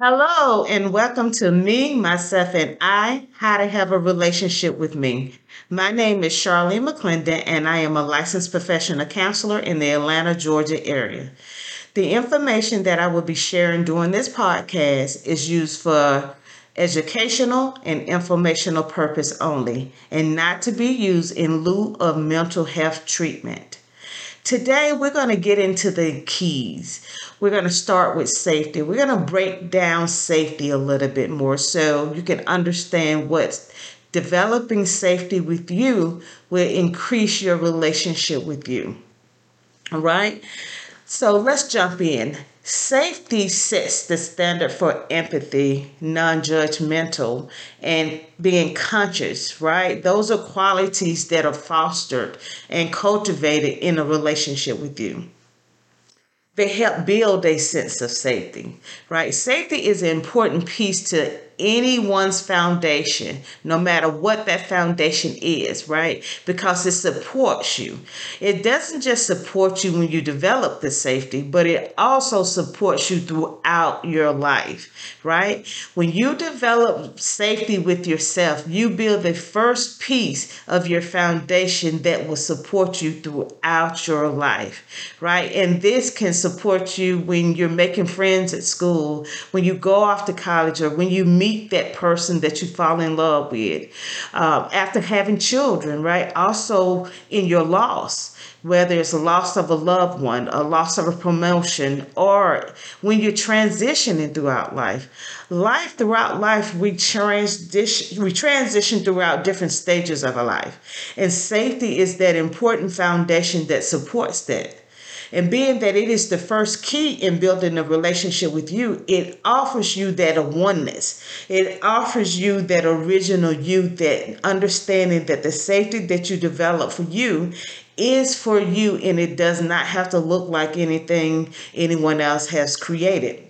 Hello, and welcome to Me, Myself, and I How to Have a Relationship with Me. My name is Charlene McClendon, and I am a licensed professional counselor in the Atlanta, Georgia area. The information that I will be sharing during this podcast is used for educational and informational purpose only, and not to be used in lieu of mental health treatment. Today, we're going to get into the keys. We're going to start with safety. We're going to break down safety a little bit more so you can understand what developing safety with you will increase your relationship with you. All right. So let's jump in. Safety sets the standard for empathy, non judgmental, and being conscious, right? Those are qualities that are fostered and cultivated in a relationship with you. They help build a sense of safety, right? Safety is an important piece to anyone's foundation, no matter what that foundation is, right? Because it supports you. It doesn't just support you when you develop the safety, but it also supports you throughout your life, right? When you develop safety with yourself, you build the first piece of your foundation that will support you throughout your life, right? And this can support you when you're making friends at school, when you go off to college, or when you meet meet that person that you fall in love with. Uh, after having children, right? Also in your loss whether it's a loss of a loved one, a loss of a promotion, or when you're transitioning throughout life. Life throughout life, we transition, we transition throughout different stages of our life. And safety is that important foundation that supports that. And being that it is the first key in building a relationship with you, it offers you that oneness. It offers you that original you, that understanding that the safety that you develop for you is for you and it does not have to look like anything anyone else has created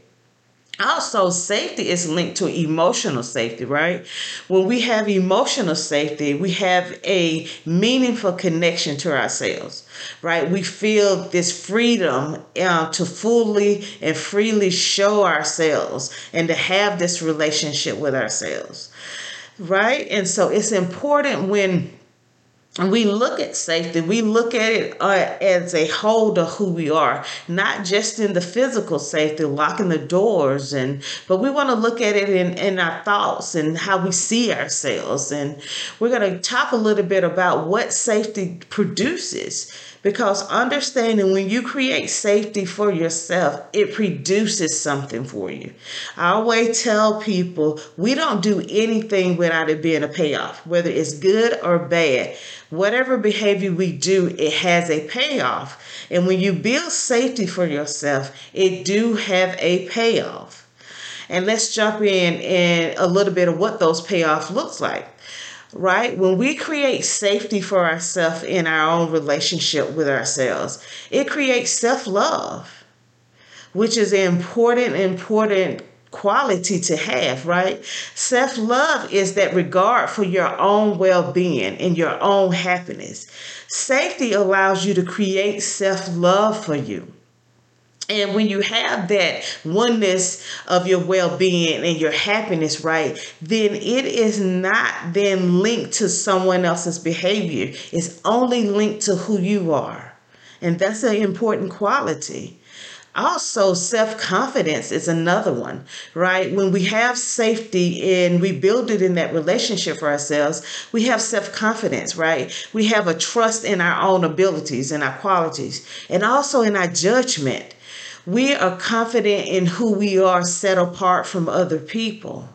also safety is linked to emotional safety right? When we have emotional safety we have a meaningful connection to ourselves right? We feel this freedom uh, to fully and freely show ourselves and to have this relationship with ourselves right? And so it's important when we look at safety, we look at it uh, as a whole of who we are, not just in the physical safety, locking the doors, and but we want to look at it in, in our thoughts and how we see ourselves. And we're going to talk a little bit about what safety produces because understanding when you create safety for yourself, it produces something for you. I always tell people we don't do anything without it being a payoff, whether it's good or bad. Whatever behavior we do, it has a payoff. And when you build safety for yourself, it do have a payoff. And let's jump in and a little bit of what those payoff looks like right? When we create safety for ourselves in our own relationship with ourselves, it creates self love, which is an important, important quality to have, right? Self love is that regard for your own well being and your own happiness. Safety allows you to create self love for you. And when you have that oneness of your well being and your happiness, right, then it is not then linked to someone else's behavior. It's only linked to who you are. And that's an important quality. Also, self confidence is another one, right? When we have safety and we build it in that relationship for ourselves, we have self confidence, right? We have a trust in our own abilities and our qualities, and also in our judgment we are confident in who we are set apart from other people.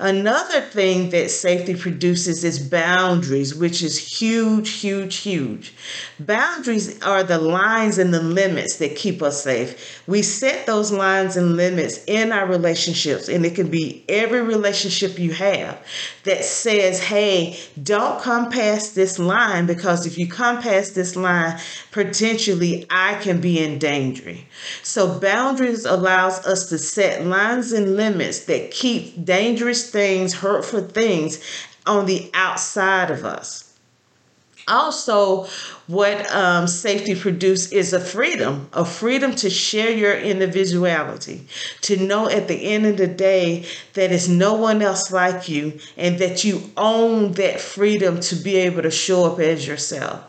Another thing that safety produces is boundaries, which is huge, huge, huge. Boundaries are the lines and the limits that keep us safe. We set those lines and limits in our relationships, and it can be every relationship you have that says, hey, don't come past this line because if you come past this line, potentially I can be in danger. So boundaries allows us to set lines and limits that keep dangerous things, hurtful things on the outside of us. also what um, safety produces is a freedom a freedom to share your individuality to know at the end of the day that it's no one else like you and that you own that freedom to be able to show up as yourself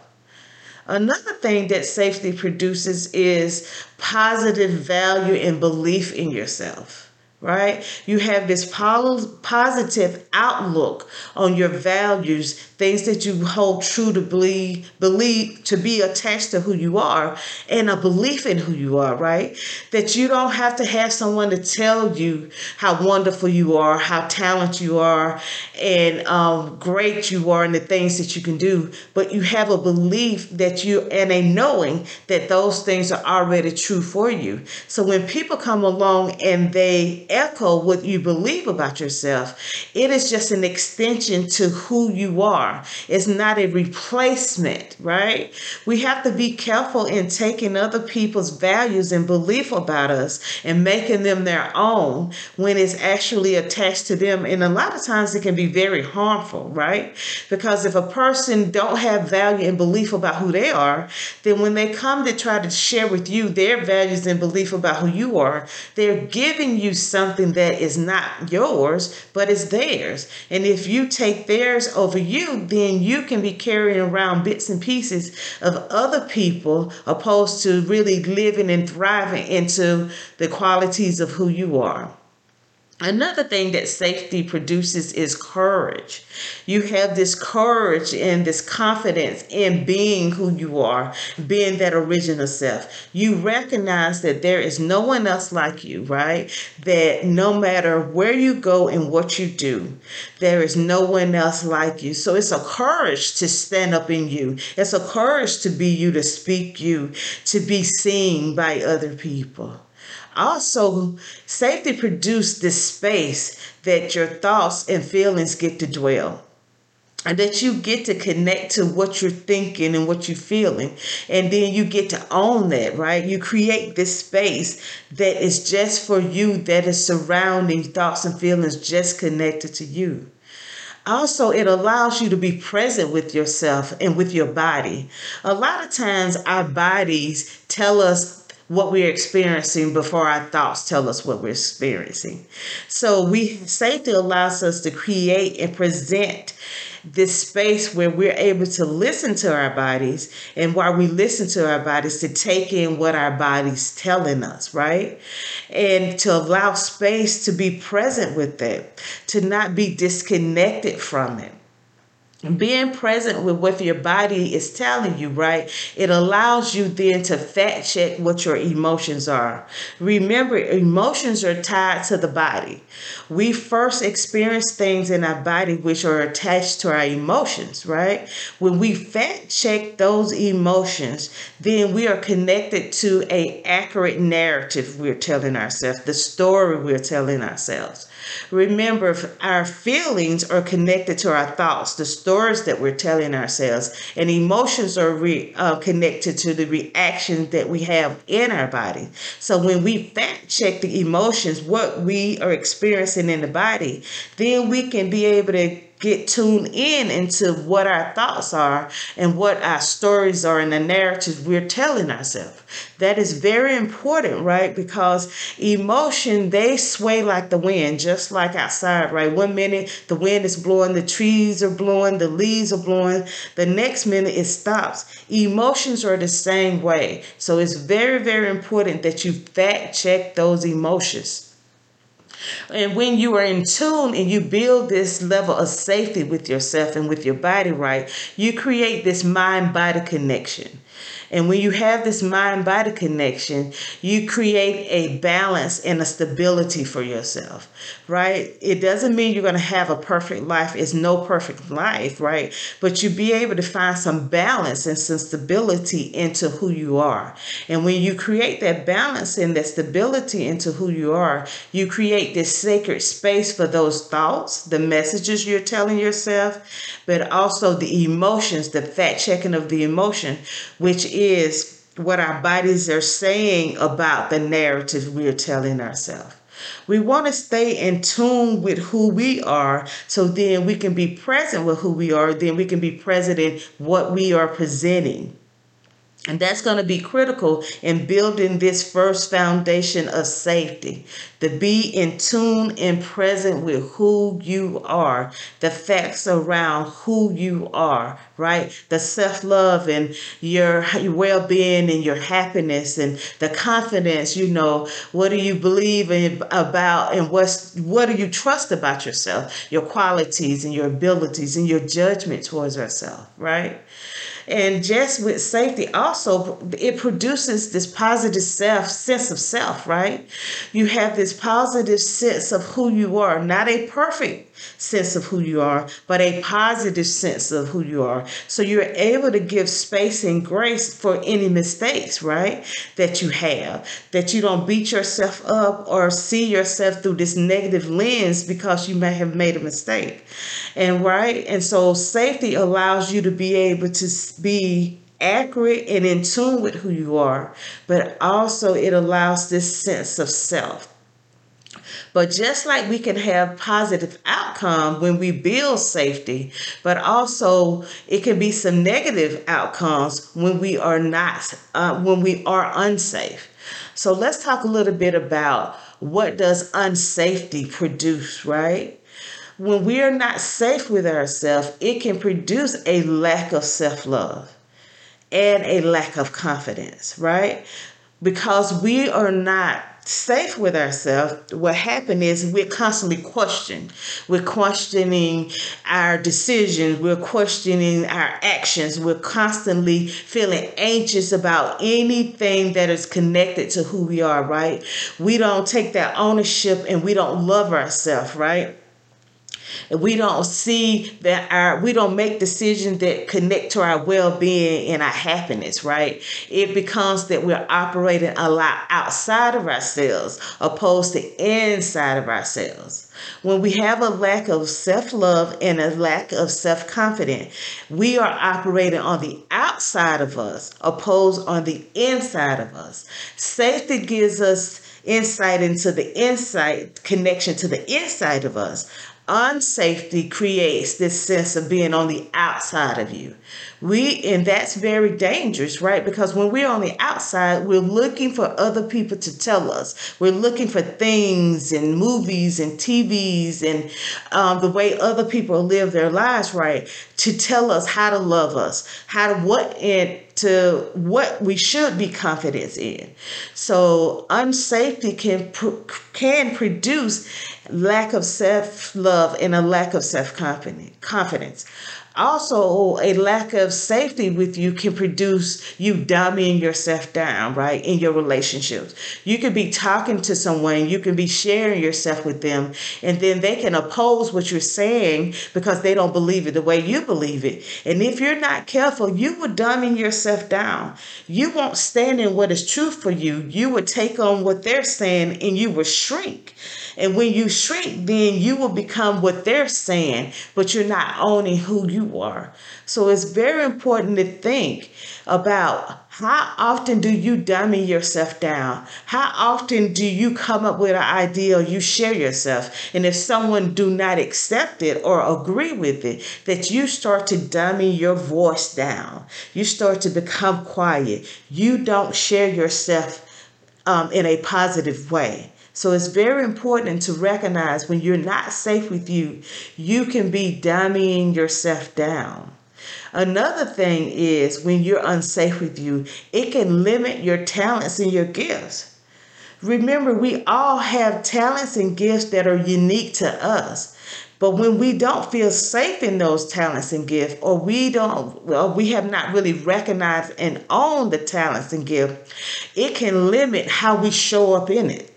Another thing that safety produces is positive value and belief in yourself right? You have this positive outlook on your values, things that you hold true to believe, believe to be attached to who you are, and a belief in who you are, right? That you don't have to have someone to tell you how wonderful you are, how talented you are, and um, great you are, and the things that you can do, but you have a belief that you and a knowing that those things are already true for you. So when people come along and they echo what you believe about yourself. It is just an extension to who you are. It's not a replacement, right? We have to be careful in taking other people's values and belief about us and making them their own when it's actually attached to them. And a lot of times it can be very harmful, right? Because if a person don't have value and belief about who they are, then when they come to try to share with you their values and belief about who you are, they're giving you some something that is not yours, but is theirs. And if you take theirs over you, then you can be carrying around bits and pieces of other people opposed to really living and thriving into the qualities of who you are. Another thing that safety produces is courage. You have this courage and this confidence in being who you are, being that original self. You recognize that there is no one else like you, right? That no matter where you go and what you do, there is no one else like you. So it's a courage to stand up in you. It's a courage to be you, to speak you, to be seen by other people. Also, safety produce this space that your thoughts and feelings get to dwell and that you get to connect to what you're thinking and what you're feeling and then you get to own that right? You create this space that is just for you that is surrounding thoughts and feelings just connected to you. Also it allows you to be present with yourself and with your body. A lot of times our bodies tell us what we're experiencing before our thoughts tell us what we're experiencing. So we safety allows us to create and present this space where we're able to listen to our bodies and while we listen to our bodies to take in what our bodies telling us right and to allow space to be present with it to not be disconnected from it being present with what your body is telling you, right? It allows you then to fact check what your emotions are. Remember, emotions are tied to the body. We first experience things in our body which are attached to our emotions, right? When we fact check those emotions, then we are connected to a accurate narrative we're telling ourselves, the story we're telling ourselves. Remember, our feelings are connected to our thoughts, the stories that we're telling ourselves, and emotions are re, uh, connected to the reactions that we have in our body. So when we fact check the emotions, what we are experiencing in the body, then we can be able to get tuned in into what our thoughts are and what our stories are and the narratives we're telling ourselves. That is very important, right? Because emotion, they sway like the wind, just like outside, right? One minute the wind is blowing, the trees are blowing, the leaves are blowing. The next minute it stops. Emotions are the same way. So it's very, very important that you fact check those emotions. And when you are in tune and you build this level of safety with yourself and with your body right, you create this mind body connection. And when you have this mind body connection, you create a balance and a stability for yourself, right? It doesn't mean you're going to have a perfect life. It's no perfect life, right? But you be able to find some balance and some stability into who you are. And when you create that balance and that stability into who you are, you create this sacred space for those thoughts, the messages you're telling yourself, but also the emotions, the fact checking of the emotion, which is what our bodies are saying about the narrative we're telling ourselves. We want to stay in tune with who we are so then we can be present with who we are, then we can be present in what we are presenting. And that's going to be critical in building this first foundation of safety. To be in tune and present with who you are, the facts around who you are, right? The self love and your, well being and your happiness and the confidence, you know, what do you believe in, about and what's, what do you trust about yourself, your qualities and your abilities and your judgment towards yourself, right? And just with safety, also, it produces this positive self sense of self, right? You have this positive sense of who you are, not a perfect sense of who you are, but a positive sense of who you are. So you're able to give space and grace for any mistakes, right? That you have, that you don't beat yourself up or see yourself through this negative lens because you may have made a mistake. And right, and so safety allows you to be able to be accurate and in tune with who you are, but also it allows this sense of self. But just like we can have positive outcome when we build safety, but also it can be some negative outcomes when we are not, uh, when we are unsafe. So let's talk a little bit about what does unsafety produce, right? when we are not safe with ourselves, it can produce a lack of self love and a lack of confidence, right? Because we are not safe with ourselves, what happened is we're constantly questioning. We're questioning our decisions. We're questioning our actions. We're constantly feeling anxious about anything that is connected to who we are, right? We don't take that ownership and we don't love ourselves, right? We don't see that our we don't make decisions that connect to our well-being and our happiness right? It becomes that we're operating a lot outside of ourselves opposed to inside of ourselves. When we have a lack of self-love and a lack of self-confidence we are operating on the outside of us opposed on the inside of us. Safety gives us insight into the insight connection to the inside of us unsafety creates this sense of being on the outside of you. We and that's very dangerous, right? Because when we're on the outside, we're looking for other people to tell us. We're looking for things and movies and TVs and um, the way other people live their lives, right? To tell us how to love us, how to what and to what we should be confident in. So unsafety can can produce lack of self love and a lack of self confidence. Also, a lack of safety with you can produce you dumbing yourself down, right, in your relationships. You could be talking to someone, you can be sharing yourself with them, and then they can oppose what you're saying because they don't believe it the way you believe it. And if you're not careful, you will dumbing yourself down. You won't stand in what is true for you. You would take on what they're saying and you will shrink. And when you shrink, then you will become what they're saying, but you're not owning who you are. So it's very important to think about how often do you dummy yourself down? How often do you come up with an idea you share yourself? And if someone do not accept it or agree with it, that you start to dummy your voice down. You start to become quiet. You don't share yourself um, in a positive way. So it's very important to recognize when you're not safe with you, you can be dummying yourself down. Another thing is when you're unsafe with you, it can limit your talents and your gifts. Remember, we all have talents and gifts that are unique to us. But when we don't feel safe in those talents and gifts, or we don't, well, we have not really recognized and owned the talents and gifts, it can limit how we show up in it.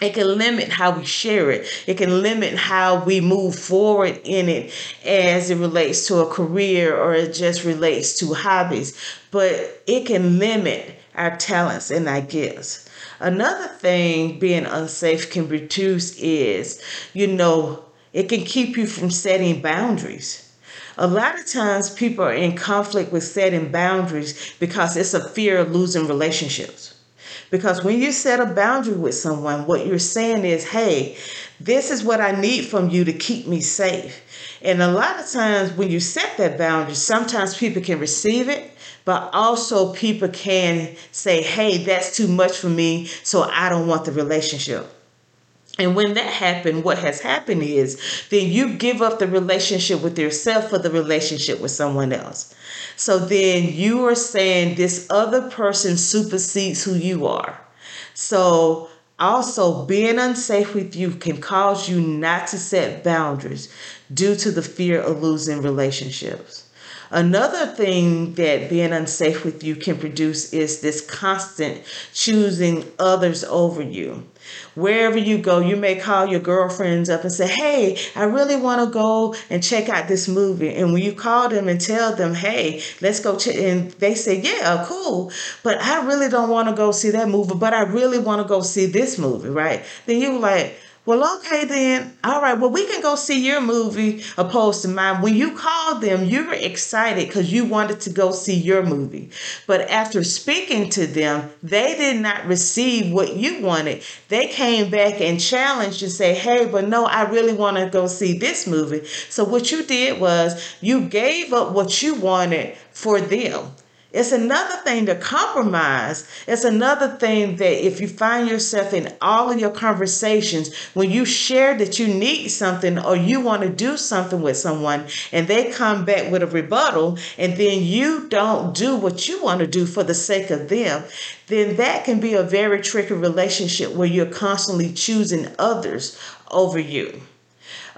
It can limit how we share it. It can limit how we move forward in it as it relates to a career or it just relates to hobbies. But it can limit our talents and our gifts. Another thing being unsafe can produce is, you know, it can keep you from setting boundaries. A lot of times people are in conflict with setting boundaries because it's a fear of losing relationships Because when you set a boundary with someone, what you're saying is, hey, this is what I need from you to keep me safe. And a lot of times when you set that boundary, sometimes people can receive it, but also people can say, hey, that's too much for me, so I don't want the relationship. And when that happened, what has happened is then you give up the relationship with yourself for the relationship with someone else. So then you are saying this other person supersedes who you are. So also being unsafe with you can cause you not to set boundaries due to the fear of losing relationships. Another thing that being unsafe with you can produce is this constant choosing others over you. Wherever you go, you may call your girlfriends up and say, Hey, I really want to go and check out this movie. And when you call them and tell them, Hey, let's go check, and they say, Yeah, cool, but I really don't want to go see that movie, but I really want to go see this movie, right? Then you're like, well, okay, then. All right. Well, we can go see your movie opposed to mine. When you called them, you were excited because you wanted to go see your movie. But after speaking to them, they did not receive what you wanted. They came back and challenged you, say, hey, but no, I really want to go see this movie. So what you did was you gave up what you wanted for them. It's another thing to compromise. It's another thing that if you find yourself in all of your conversations, when you share that you need something or you want to do something with someone and they come back with a rebuttal and then you don't do what you want to do for the sake of them, then that can be a very tricky relationship where you're constantly choosing others over you.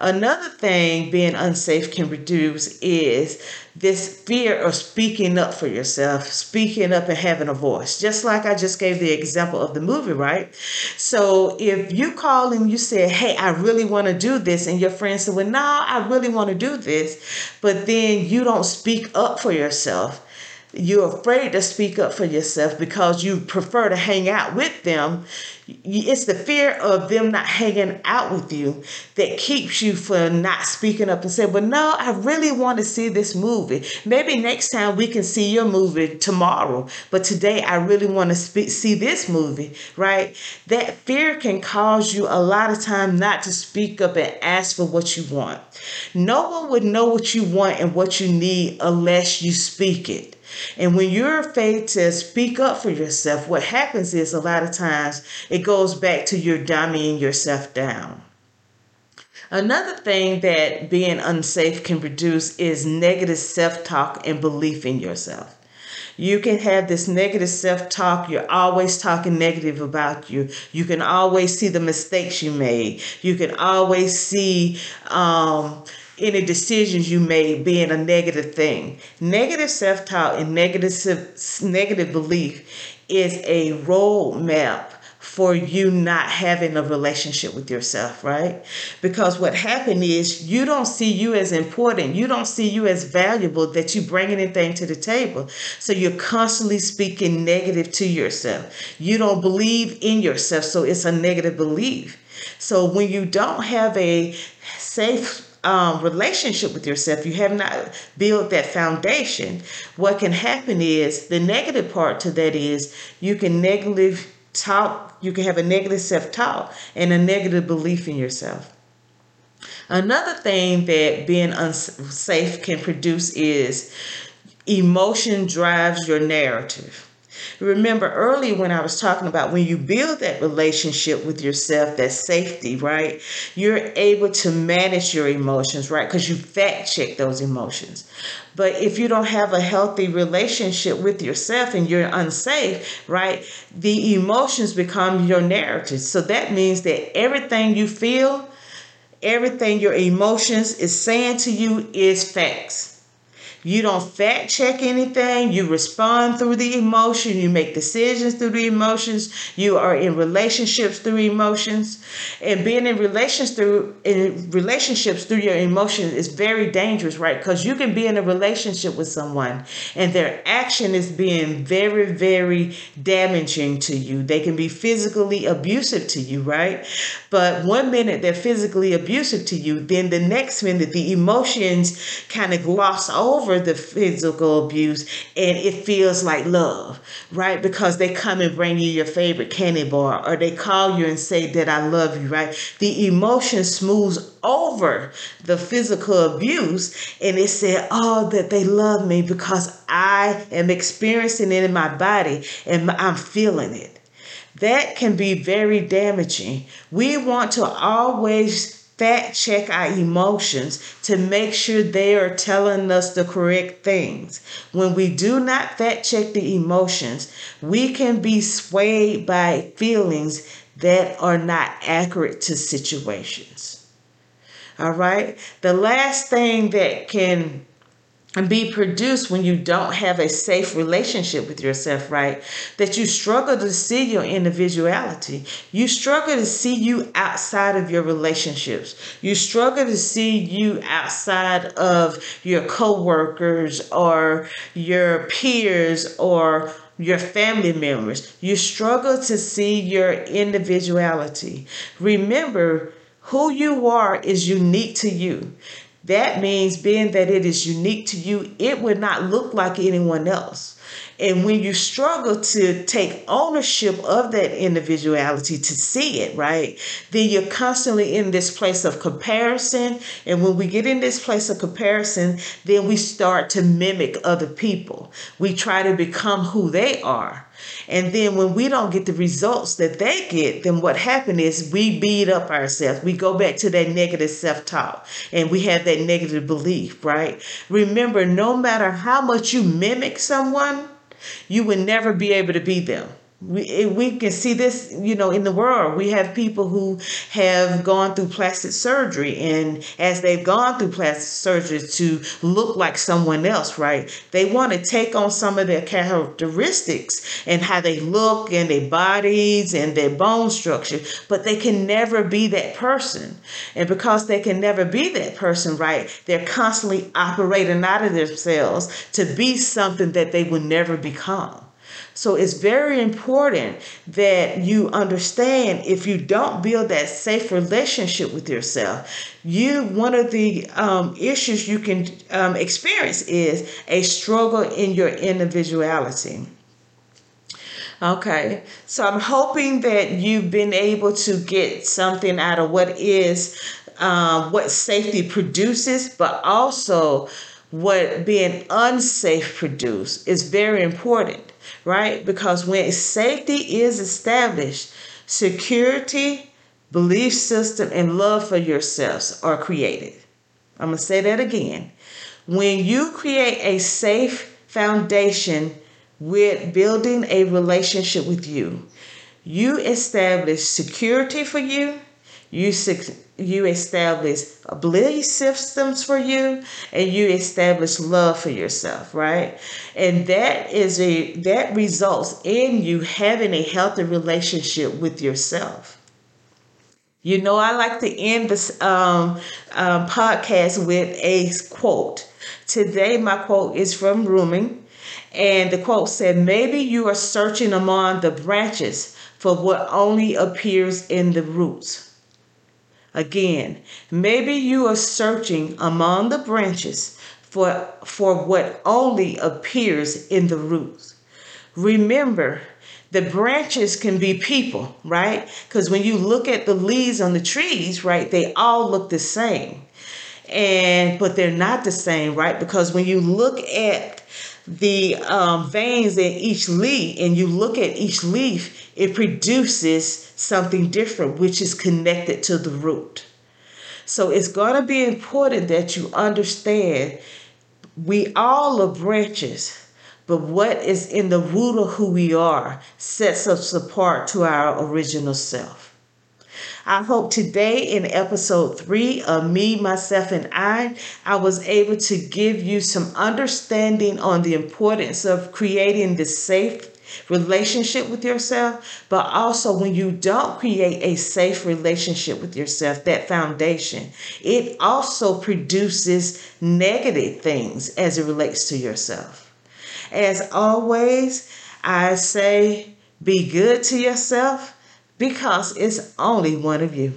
Another thing being unsafe can reduce is this fear of speaking up for yourself, speaking up and having a voice. Just like I just gave the example of the movie, right? So if you call and you say, Hey, I really want to do this, and your friend said, Well, no, I really want to do this, but then you don't speak up for yourself you're afraid to speak up for yourself because you prefer to hang out with them. It's the fear of them not hanging out with you that keeps you from not speaking up and saying, well no, I really want to see this movie. Maybe next time we can see your movie tomorrow, but today I really want to speak, see this movie, right? That fear can cause you a lot of time not to speak up and ask for what you want. No one would know what you want and what you need unless you speak it. And when you're afraid to speak up for yourself, what happens is a lot of times it goes back to your dumbing yourself down. Another thing that being unsafe can produce is negative self talk and belief in yourself. You can have this negative self talk. You're always talking negative about you. You can always see the mistakes you made. You can always see um, any decisions you made being a negative thing. Negative self talk and negative, negative belief is a roadmap for you not having a relationship with yourself, right? Because what happened is you don't see you as important. You don't see you as valuable that you bring anything to the table. So you're constantly speaking negative to yourself. You don't believe in yourself, so it's a negative belief. So when you don't have a safe um, relationship with yourself, you have not built that foundation, what can happen is the negative part to that is you can negative talk, you can have a negative self talk and a negative belief in yourself. Another thing that being unsafe can produce is emotion drives your narrative. Remember earlier when I was talking about when you build that relationship with yourself, that safety, right? You're able to manage your emotions, right? Because you fact check those emotions. But if you don't have a healthy relationship with yourself and you're unsafe, right, the emotions become your narrative. So that means that everything you feel, everything your emotions is saying to you is facts. You don't fact check anything. You respond through the emotion. You make decisions through the emotions. You are in relationships through emotions. And being in relations through in relationships through your emotions is very dangerous, right? Because you can be in a relationship with someone and their action is being very, very damaging to you. They can be physically abusive to you, right? But one minute they're physically abusive to you, then the next minute the emotions kind of gloss over over the physical abuse and it feels like love, right? Because they come and bring you your favorite candy bar or they call you and say that I love you, right? The emotion smooths over the physical abuse and it said, oh, that they love me because I am experiencing it in my body and I'm feeling it. That can be very damaging. We want to always fact check our emotions to make sure they are telling us the correct things. When we do not fact check the emotions, we can be swayed by feelings that are not accurate to situations. All right. The last thing that can and be produced when you don't have a safe relationship with yourself, right? That you struggle to see your individuality. You struggle to see you outside of your relationships. You struggle to see you outside of your coworkers or your peers or your family members. You struggle to see your individuality. Remember, who you are is unique to you. That means being that it is unique to you, it would not look like anyone else. And when you struggle to take ownership of that individuality, to see it, right, then you're constantly in this place of comparison. And when we get in this place of comparison, then we start to mimic other people. We try to become who they are. And then when we don't get the results that they get, then what happened is we beat up ourselves. We go back to that negative self talk and we have that negative belief, right? Remember, no matter how much you mimic someone, you will never be able to be them we, eh, we can see this you know in the world. We have people who have gone through plastic surgery and as they've gone through plastic surgery to look like someone else right they want to take on some of their characteristics and how they look and their bodies and their bone structure but they can never be that person. And because they can never be that person right they're constantly operating out of themselves to be something that they will never become so it's very important that you understand if you don't build that safe relationship with yourself, you one of the um, issues you can um, experience is a struggle in your individuality. Okay, so I'm hoping that you've been able to get something out of what is um, what safety produces, but also what being unsafe produce is very important right? Because when safety is established, security, belief system, and love for yourselves are created. I'm going to say that again. When you create a safe foundation with building a relationship with you, you establish security for you, you you establish belief systems for you and you establish love for yourself right? And that is a that results in you having a healthy relationship with yourself. You know i like to end this um, um, podcast with a quote. Today my quote is from Rumi and the quote said maybe you are searching among the branches for what only appears in the roots Again, maybe you are searching among the branches for, for what only appears in the roots. Remember, the branches can be people, right? Because when you look at the leaves on the trees, right, they all look the same. And but they're not the same, right? Because when you look at the um, veins in each leaf and you look at each leaf, it produces something different, which is connected to the root. So it's going to be important that you understand we all are branches, but what is in the root of who we are sets us apart to our original self. I hope today in episode three of Me, Myself, and I, I was able to give you some understanding on the importance of creating this safe relationship with yourself, but also when you don't create a safe relationship with yourself, that foundation, it also produces negative things as it relates to yourself. As always, I say be good to yourself because it's only one of you.